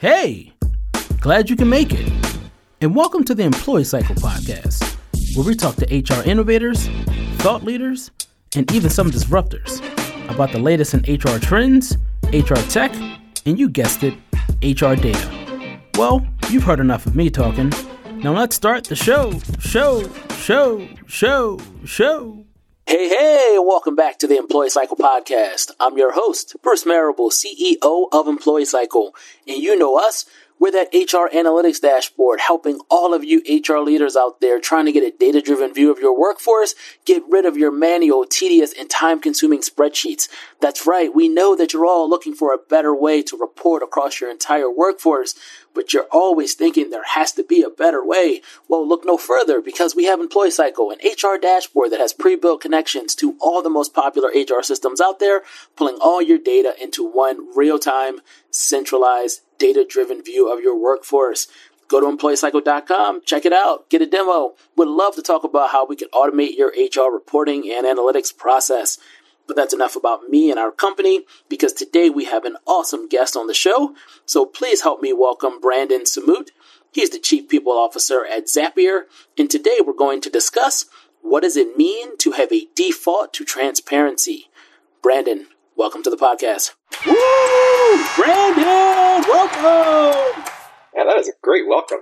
Hey, glad you can make it. And welcome to the Employee Cycle Podcast, where we talk to HR innovators, thought leaders, and even some disruptors about the latest in HR trends, HR tech, and you guessed it, HR data. Well, you've heard enough of me talking. Now let's start the show, show, show, show, show. Hey, hey, welcome back to the Employee Cycle Podcast. I'm your host, Bruce Marable, CEO of Employee Cycle. And you know us, we're that HR analytics dashboard helping all of you HR leaders out there trying to get a data driven view of your workforce, get rid of your manual, tedious, and time consuming spreadsheets. That's right. We know that you're all looking for a better way to report across your entire workforce, but you're always thinking there has to be a better way. Well, look no further because we have Employee Cycle, an HR dashboard that has pre-built connections to all the most popular HR systems out there, pulling all your data into one real-time, centralized, data-driven view of your workforce. Go to employeecycle.com, check it out, get a demo. Would love to talk about how we can automate your HR reporting and analytics process. But that's enough about me and our company because today we have an awesome guest on the show. So please help me welcome Brandon Sammut. He's the Chief People Officer at Zapier. And today we're going to discuss what does it mean to have a default to transparency. Brandon, welcome to the podcast. Woo! Brandon, welcome! Yeah, that is a great welcome.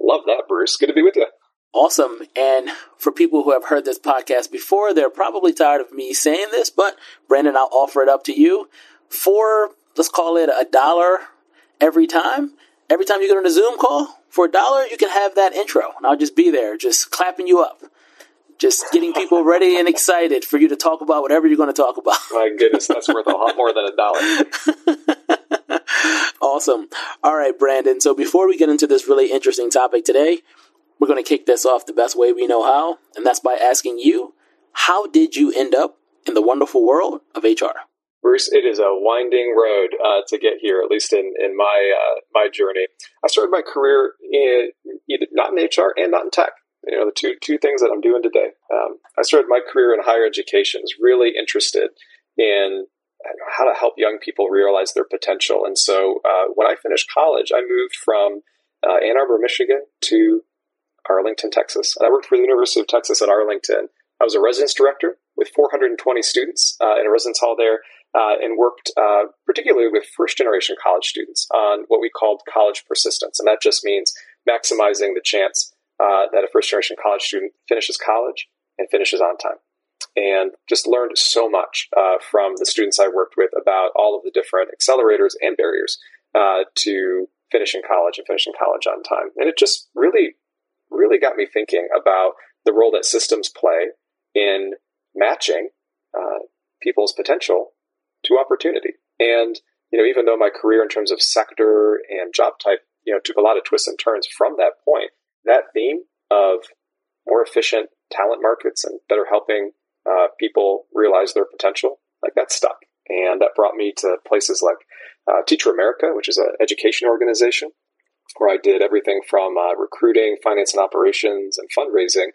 Love that, Bruce. Good to be with you. Awesome. And for people who have heard this podcast before, they're probably tired of me saying this, but Brandon, I'll offer it up to you for, let's call it a dollar every time. Every time you get on a Zoom call, for a dollar, you can have that intro. And I'll just be there, just clapping you up, just getting people ready and excited for you to talk about whatever you're going to talk about. My goodness, that's worth a lot more than a dollar. awesome. All right, Brandon. So before we get into this really interesting topic today, we're going to kick this off the best way we know how, and that's by asking you, how did you end up in the wonderful world of HR? Bruce, it is a winding road uh, to get here, at least in, in my uh, my journey. I started my career in either not in HR and not in tech. Two two things that I'm doing today. Um, I started my career in higher education. Was really interested in how to help young people realize their potential. And so, uh, when I finished college, I moved from uh, Ann Arbor, Michigan, to Arlington, Texas. And I worked for the University of Texas at Arlington. I was a residence director with 420 students uh, in a residence hall there uh, and worked uh, particularly with first generation college students on what we called college persistence. And that just means maximizing the chance uh, that a first generation college student finishes college and finishes on time. And just learned so much uh, from the students I worked with about all of the different accelerators and barriers uh, to finishing college and finishing college on time. And it just really really got me thinking about the role that systems play in matching uh, people's potential to opportunity. And you know, even though my career in terms of sector and job type, you know, took a lot of twists and turns from that point, that theme of more efficient talent markets and better helping uh, people realize their potential, like that stuck. And that brought me to places like uh, Teach For America, which is an education organization where I did everything from uh, recruiting, finance and operations, and fundraising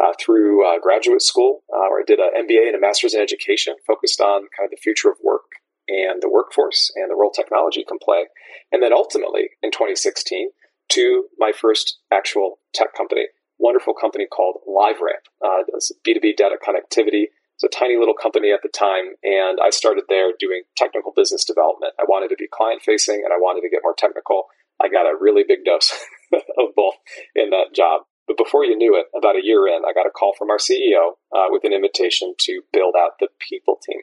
uh, through uh, graduate school, uh, where I did an MBA and a master's in education, focused on kind of the future of work and the workforce and the role technology can play. And then ultimately in 2016, to my first actual tech company, wonderful company called LiveRamp. Uh, it's B2B data connectivity. It's a tiny little company at the time, and I started there doing technical business development. I wanted to be client facing and I wanted to get more technical. I got a really big dose of both in that job. But before you knew it, about a year in, I got a call from our CEO uh, with an invitation to build out the people team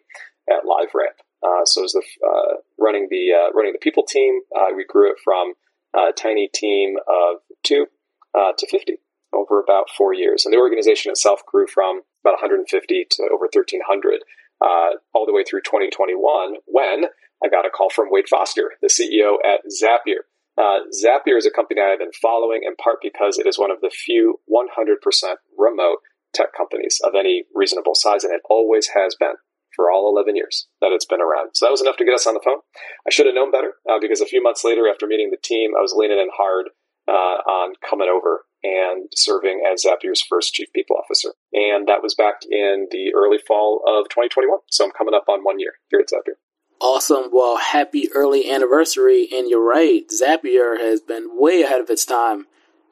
at LiveRamp. Uh, so as the uh, running the uh, running the people team, uh, we grew it from a tiny team of two uh, to fifty over about four years, and the organization itself grew from about 150 to over 1,300 all the way through 2021. When I got a call from Wade Foster, the CEO at Zapier. Uh, Zapier is a company I've been following in part because it is one of the few 100% remote tech companies of any reasonable size, and it always has been for all 11 years that it's been around. So that was enough to get us on the phone. I should have known better uh, because a few months later, after meeting the team, I was leaning in hard uh, on coming over and serving as Zapier's first chief people officer. And that was back in the early fall of 2021. So I'm coming up on one year here at Zapier. Awesome. Well, happy early anniversary. And you're right, Zapier has been way ahead of its time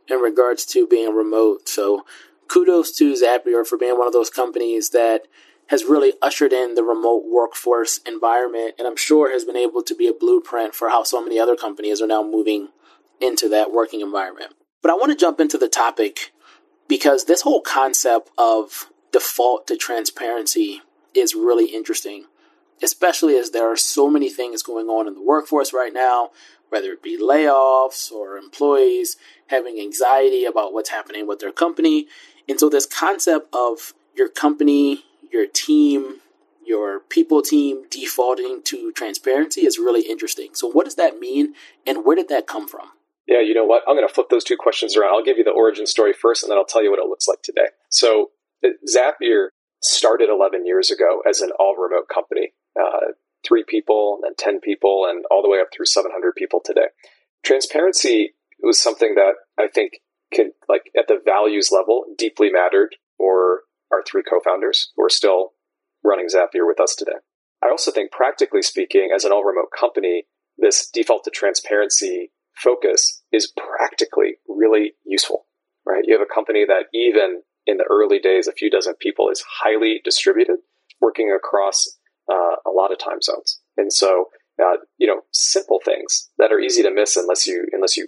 in regards to being remote. So kudos to Zapier for being one of those companies that has really ushered in the remote workforce environment. And I'm sure has been able to be a blueprint for how so many other companies are now moving into that working environment. But I want to jump into the topic because this whole concept of default to transparency is really interesting, especially as there are so many things going on in the workforce right now, whether it be layoffs or employees having anxiety about what's happening with their company. And so, this concept of your company, your team, your people team defaulting to transparency is really interesting. So, what does that mean, and where did that come from? Yeah, you know what? I'm going to flip those two questions around. I'll give you the origin story first, and then I'll tell you what it looks like today. So, Zapier started 11 years ago as an all remote company. Uh, three people, then 10 people, and all the way up through 700 people today. Transparency was something that I think can, like, at the values level, deeply mattered for our three co founders who are still running Zapier with us today. I also think, practically speaking, as an all remote company, this default to transparency focus is practically really useful, right? You have a company that even in the early days, a few dozen people is highly distributed, working across uh, a lot of time zones. And so, uh, you know, simple things that are easy to miss unless you unless you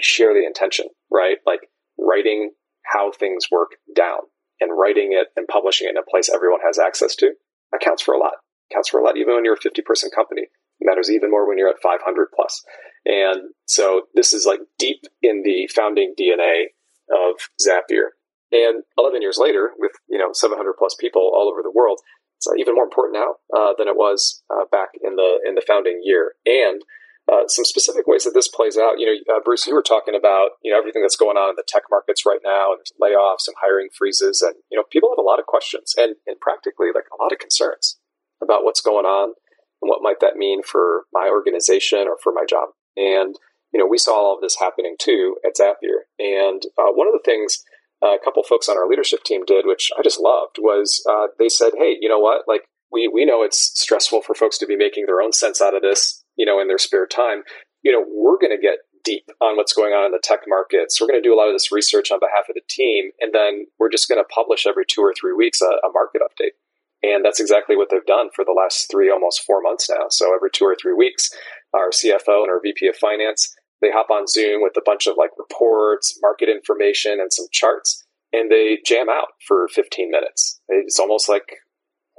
share the intention, right? Like writing how things work down and writing it and publishing it in a place everyone has access to. That counts for a lot. counts for a lot, even when you're a 50 person company. It matters even more when you're at 500 plus. And so this is like deep in the founding DNA of Zapier. And 11 years later, with you know 700 plus people all over the world, it's uh, even more important now uh, than it was uh, back in the in the founding year. And uh, some specific ways that this plays out. You know, uh, Bruce, you were talking about you know everything that's going on in the tech markets right now, and there's layoffs and hiring freezes, and you know people have a lot of questions and and practically like a lot of concerns about what's going on and what might that mean for my organization or for my job. And you know, we saw all of this happening too at Zapier. And uh, one of the things a couple folks on our leadership team did, which I just loved, was uh, they said, "Hey, you know what? Like we we know it's stressful for folks to be making their own sense out of this, you know, in their spare time. You know, we're going to get deep on what's going on in the tech markets. We're going to do a lot of this research on behalf of the team, and then we're just going to publish every two or three weeks a, a market update." And that's exactly what they've done for the last three, almost four months now. So every two or three weeks, our CFO and our VP of finance they hop on Zoom with a bunch of like reports, market information, and some charts, and they jam out for 15 minutes. It's almost like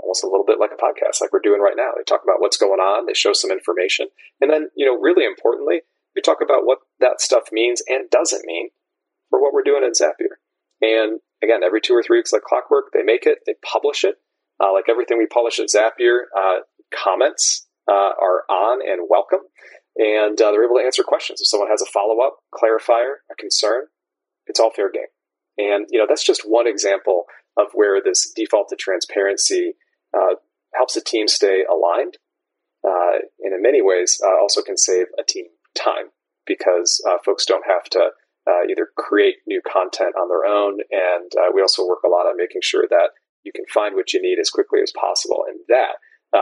almost a little bit like a podcast, like we're doing right now. They talk about what's going on, they show some information, and then you know, really importantly, we talk about what that stuff means and doesn't mean for what we're doing in Zapier. And again, every two or three weeks, like clockwork, they make it, they publish it. Uh, like everything we publish at Zapier, uh, comments uh, are on and welcome and uh, they're able to answer questions. If someone has a follow up, clarifier, a concern, it's all fair game. And you know that's just one example of where this default to transparency uh, helps a team stay aligned, uh, and in many ways uh, also can save a team time because uh, folks don't have to uh, either create new content on their own, and we also work a lot on making sure that you can find what you need as quickly as possible, and that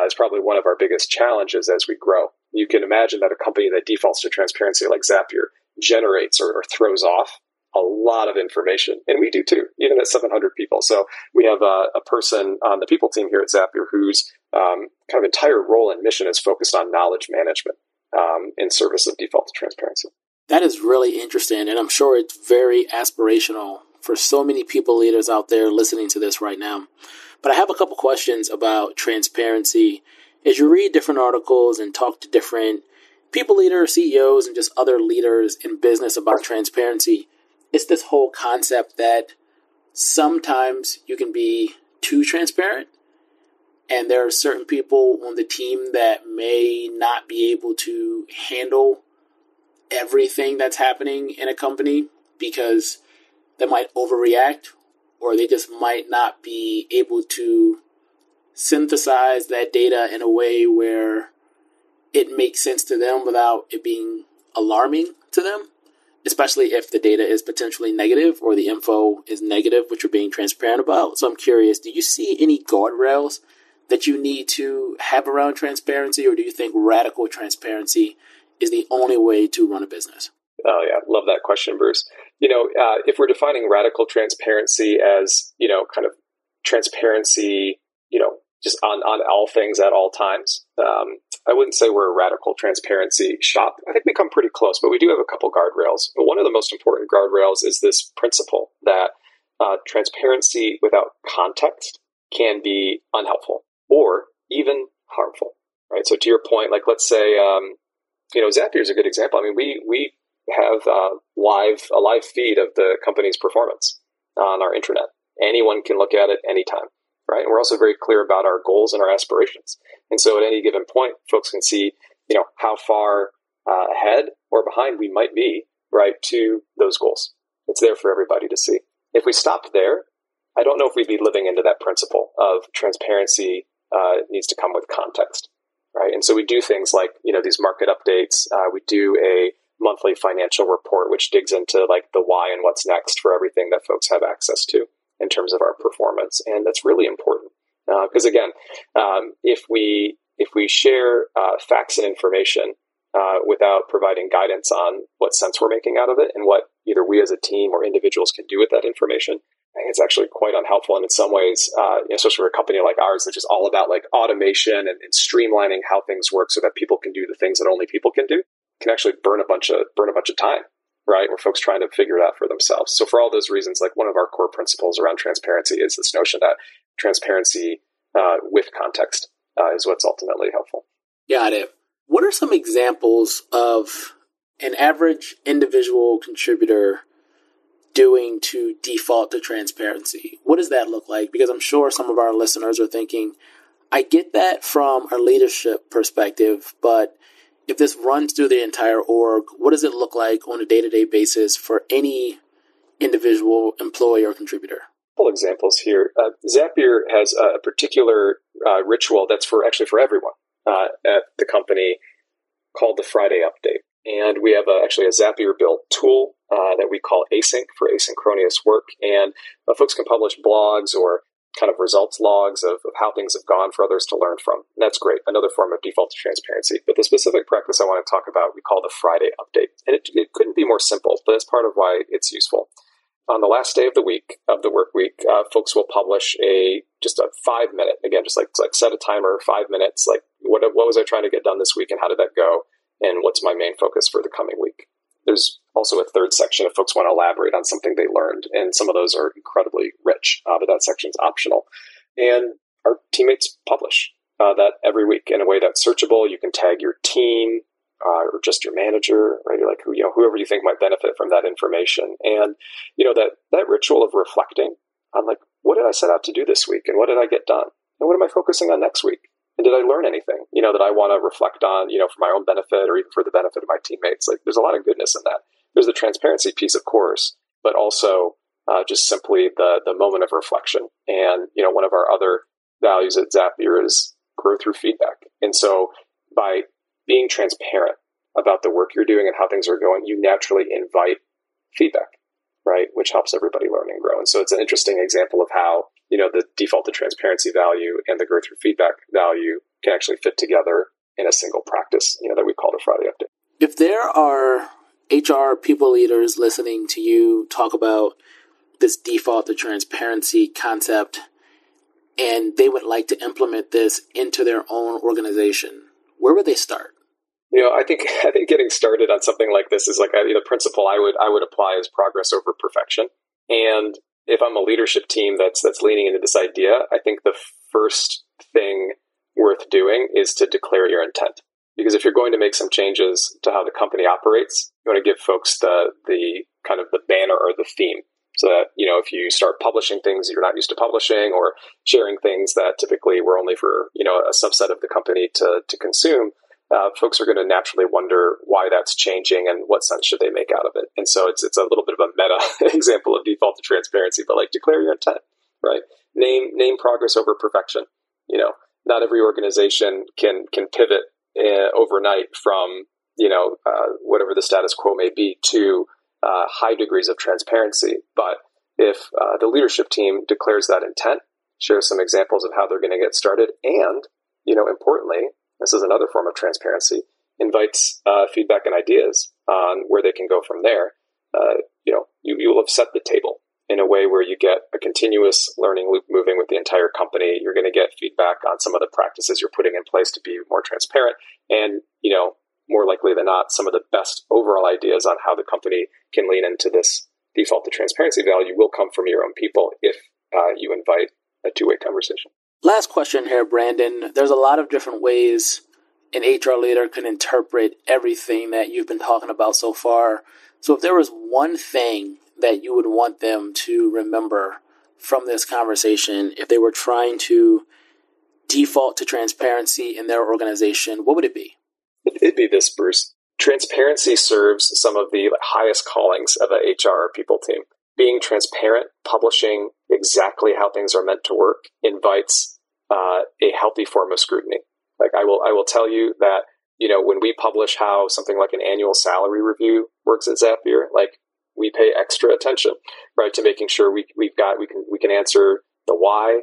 is probably one of our biggest challenges as we grow. You can imagine that a company that defaults to transparency like Zapier generates or, or throws off a lot of information, and we do too, even at 700 people. So we have a, a person on the people team here at Zapier whose um, kind of entire role and mission is focused on knowledge management um, in service of default transparency. That is really interesting, and I'm sure it's very aspirational for so many people leaders out there listening to this right now. But I have a couple questions about transparency. As you read different articles and talk to different people leaders, CEOs, and just other leaders in business about transparency, it's this whole concept that sometimes you can be too transparent. And there are certain people on the team that may not be able to handle everything that's happening in a company because they might overreact or they just might not be able to synthesize that data in a way where it makes sense to them without it being alarming to them, especially if the data is potentially negative or the info is negative, which you're being transparent about. So I'm curious, do you see any guardrails that you need to have around transparency, or do you think radical transparency is the only way to run a business? Oh yeah, love that question, Bruce. You know, uh, if we're defining radical transparency as you know, kind of transparency, you know, just on on all things at all times, um, I wouldn't say we're a radical transparency shop. I think we come pretty close, but we do have a couple guardrails. One of the most important guardrails is this principle that uh, transparency without context can be unhelpful or even harmful. Right. So to your point, like let's say, um, you know, Zapier is a good example. I mean, we we have uh, live a live feed of the company's performance on our intranet. Anyone can look at it anytime, right? And we're also very clear about our goals and our aspirations. And so, at any given point, folks can see, you know, how far uh, ahead or behind we might be, right, to those goals. It's there for everybody to see. If we stopped there, I don't know if we'd be living into that principle of transparency uh, needs to come with context, right? And so we do things like, you know, these market updates. Uh, we do a monthly financial report, which digs into like the why and what's next for everything that folks have access to in terms of our performance. And that's really important because uh, again, um, if we if we share uh, facts and information uh, without providing guidance on what sense we're making out of it and what either we as a team or individuals can do with that information, I think it's actually quite unhelpful. And in some ways, uh, especially for a company like ours, that's just all about like automation and, and, streamlining how things work so that people can do the things that only people can do can actually burn a bunch of burn a bunch of time, right? Where folks trying to figure it out for themselves. So for all those reasons, like one of our core principles around transparency is this notion that transparency uh, with context uh, is what's ultimately helpful. Got it. What are some examples of an average individual contributor doing to default to transparency? What does that look like? Because I'm sure some of our listeners are thinking, I get that from a leadership perspective, but if this runs through the entire org, what does it look like on a day to day basis for any individual employee or contributor? Couple examples here. Uh, Zapier has a particular uh, ritual that's for actually for everyone uh, at the company called the Friday Update, and we have a, actually a Zapier built tool uh, that we call Async for asynchronous work, and uh, folks can publish blogs or kind of results logs of, of how things have gone for others to learn from. And that's great. Another form of default transparency. But the specific practice I want to talk about, we call the Friday update. And it, it couldn't be more simple, but that's part of why it's useful. On the last day of the week, of the work week, uh, folks will publish a just a five minute, again, just like, like set a timer, five minutes, like what, what was I trying to get done this week and how did that go? And what's my main focus for the coming week? There's also a third section if folks want to elaborate on something they learned, and some of those are incredibly rich, uh, but that section's optional. And our teammates publish uh, that every week in a way that's searchable. You can tag your team uh, or just your manager, right? You're like you know whoever you think might benefit from that information, and you know that that ritual of reflecting on like what did I set out to do this week, and what did I get done, and what am I focusing on next week, and did I learn anything, you know, that I want to reflect on, you know, for my own benefit or even for the benefit of my teammates? Like, there's a lot of goodness in that. There's the transparency piece, of course, but also uh, just simply the the moment of reflection. And you know, one of our other values at Zapier is grow through feedback. And so, by being transparent about the work you're doing and how things are going, you naturally invite feedback, right? Which helps everybody learn and grow. And so, it's an interesting example of how you know, the default to transparency value and the growth through feedback value can actually fit together in a single practice, you know, that we call a Friday update. If there are HR people leaders listening to you talk about this default to transparency concept and they would like to implement this into their own organization, where would they start? You know, I think I think getting started on something like this is like the principle I would I would apply is progress over perfection. And if I'm a leadership team that's that's leaning into this idea, I think the first thing worth doing is to declare your intent. Because if you're going to make some changes to how the company operates, you want to give folks the the kind of the banner or the theme. So that, you know, if you start publishing things that you're not used to publishing or sharing things that typically were only for, you know, a subset of the company to, to consume, uh, folks are going to naturally wonder why that's changing and what sense should they make out of it. And so it's it's a little bit of a meta example of default to transparency, but like declare your intent, right? Name name progress over perfection. You know, not every organization can can pivot overnight from you know uh, whatever the status quo may be to uh, high degrees of transparency. But if uh, the leadership team declares that intent, shares some examples of how they're going to get started, and you know, importantly, this is another form of transparency. Invites uh, feedback and ideas on where they can go from there. Uh, you know, you, you will have set the table in a way where you get a continuous learning loop moving with the entire company. You're going to get feedback on some of the practices you're putting in place to be more transparent. And, you know, more likely than not, some of the best overall ideas on how the company can lean into this default to transparency value will come from your own people if uh, you invite a two way conversation. Last question here, Brandon. There's a lot of different ways an HR leader can interpret everything that you've been talking about so far. So, if there was one thing that you would want them to remember from this conversation if they were trying to default to transparency in their organization, what would it be? It'd be this, Bruce. Transparency serves some of the highest callings of a HR people team. Being transparent, publishing exactly how things are meant to work invites uh, a healthy form of scrutiny. Like I will, I will tell you that you know when we publish how something like an annual salary review works at Zapier, like we pay extra attention, right, to making sure we we've got we can we can answer the why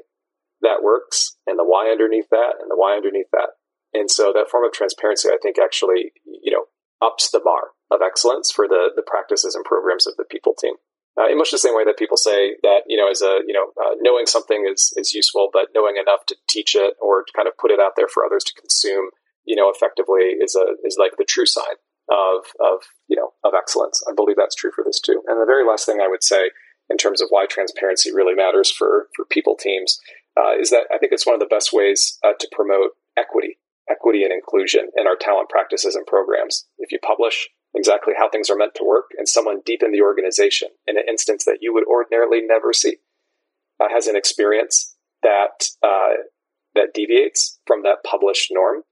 that works and the why underneath that and the why underneath that. And so that form of transparency, I think, actually you know ups the bar of excellence for the the practices and programs of the people team. Uh, in much the same way that people say that you know as a you know uh, knowing something is is useful, but knowing enough to teach it or to kind of put it out there for others to consume, you know, effectively is a is like the true sign of of you know of excellence. I believe that's true for this too. And the very last thing I would say in terms of why transparency really matters for for people teams uh, is that I think it's one of the best ways uh, to promote equity, equity and inclusion in our talent practices and programs. If you publish exactly how things are meant to work, and someone deep in the organization, in an instance that you would ordinarily never see, uh, has an experience that uh, that deviates from that published norm,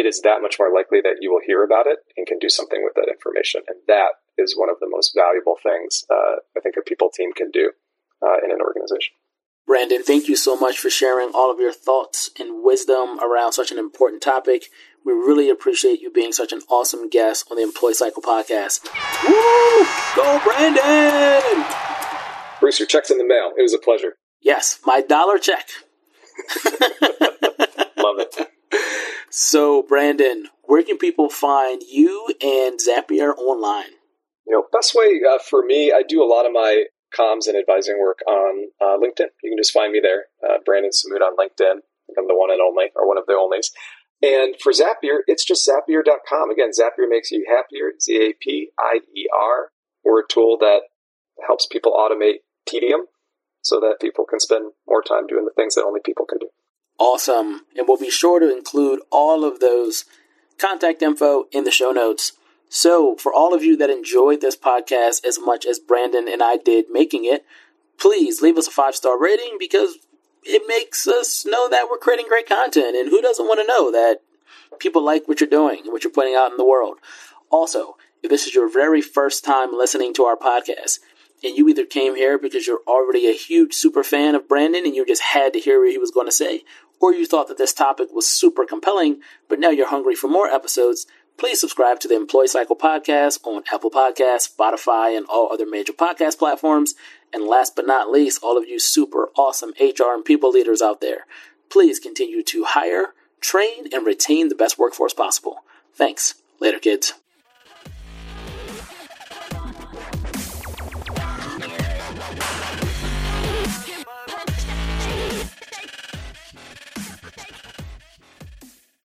it is that much more likely that you will hear about it and can do something with that information. And that is one of the most valuable things uh, I think a people team can do uh, in an organization. Brandon, thank you so much for sharing all of your thoughts and wisdom around such an important topic. We really appreciate you being such an awesome guest on the Employee Cycle podcast. Woo! Go, Brandon! Bruce, your check's in the mail. It was a pleasure. Yes, my dollar check. Love it. So, Brandon, where can people find you and Zapier online? You know, best way uh, for me, I do a lot of my comms and advising work on uh, LinkedIn. You can just find me there, uh, Brandon Sammut on LinkedIn. I'm the one and only, or one of the onlys. And for Zapier, it's just zapier.com. Again, Zapier makes you happier. Z A P I E R. We're a tool that helps people automate tedium so that people can spend more time doing the things that only people can do. Awesome. And we'll be sure to include all of those contact info in the show notes. So, for all of you that enjoyed this podcast as much as Brandon and I did making it, please leave us a five star rating because it makes us know that we're creating great content. And who doesn't want to know that people like what you're doing and what you're putting out in the world? Also, if this is your very first time listening to our podcast, and you either came here because you're already a huge super fan of Brandon and you just had to hear what he was going to say, or you thought that this topic was super compelling, but now you're hungry for more episodes, please subscribe to the Employee Cycle podcast on Apple Podcasts, Spotify, and all other major podcast platforms. And last but not least, all of you super awesome HR and people leaders out there, please continue to hire, train, and retain the best workforce possible. Thanks. Later, kids.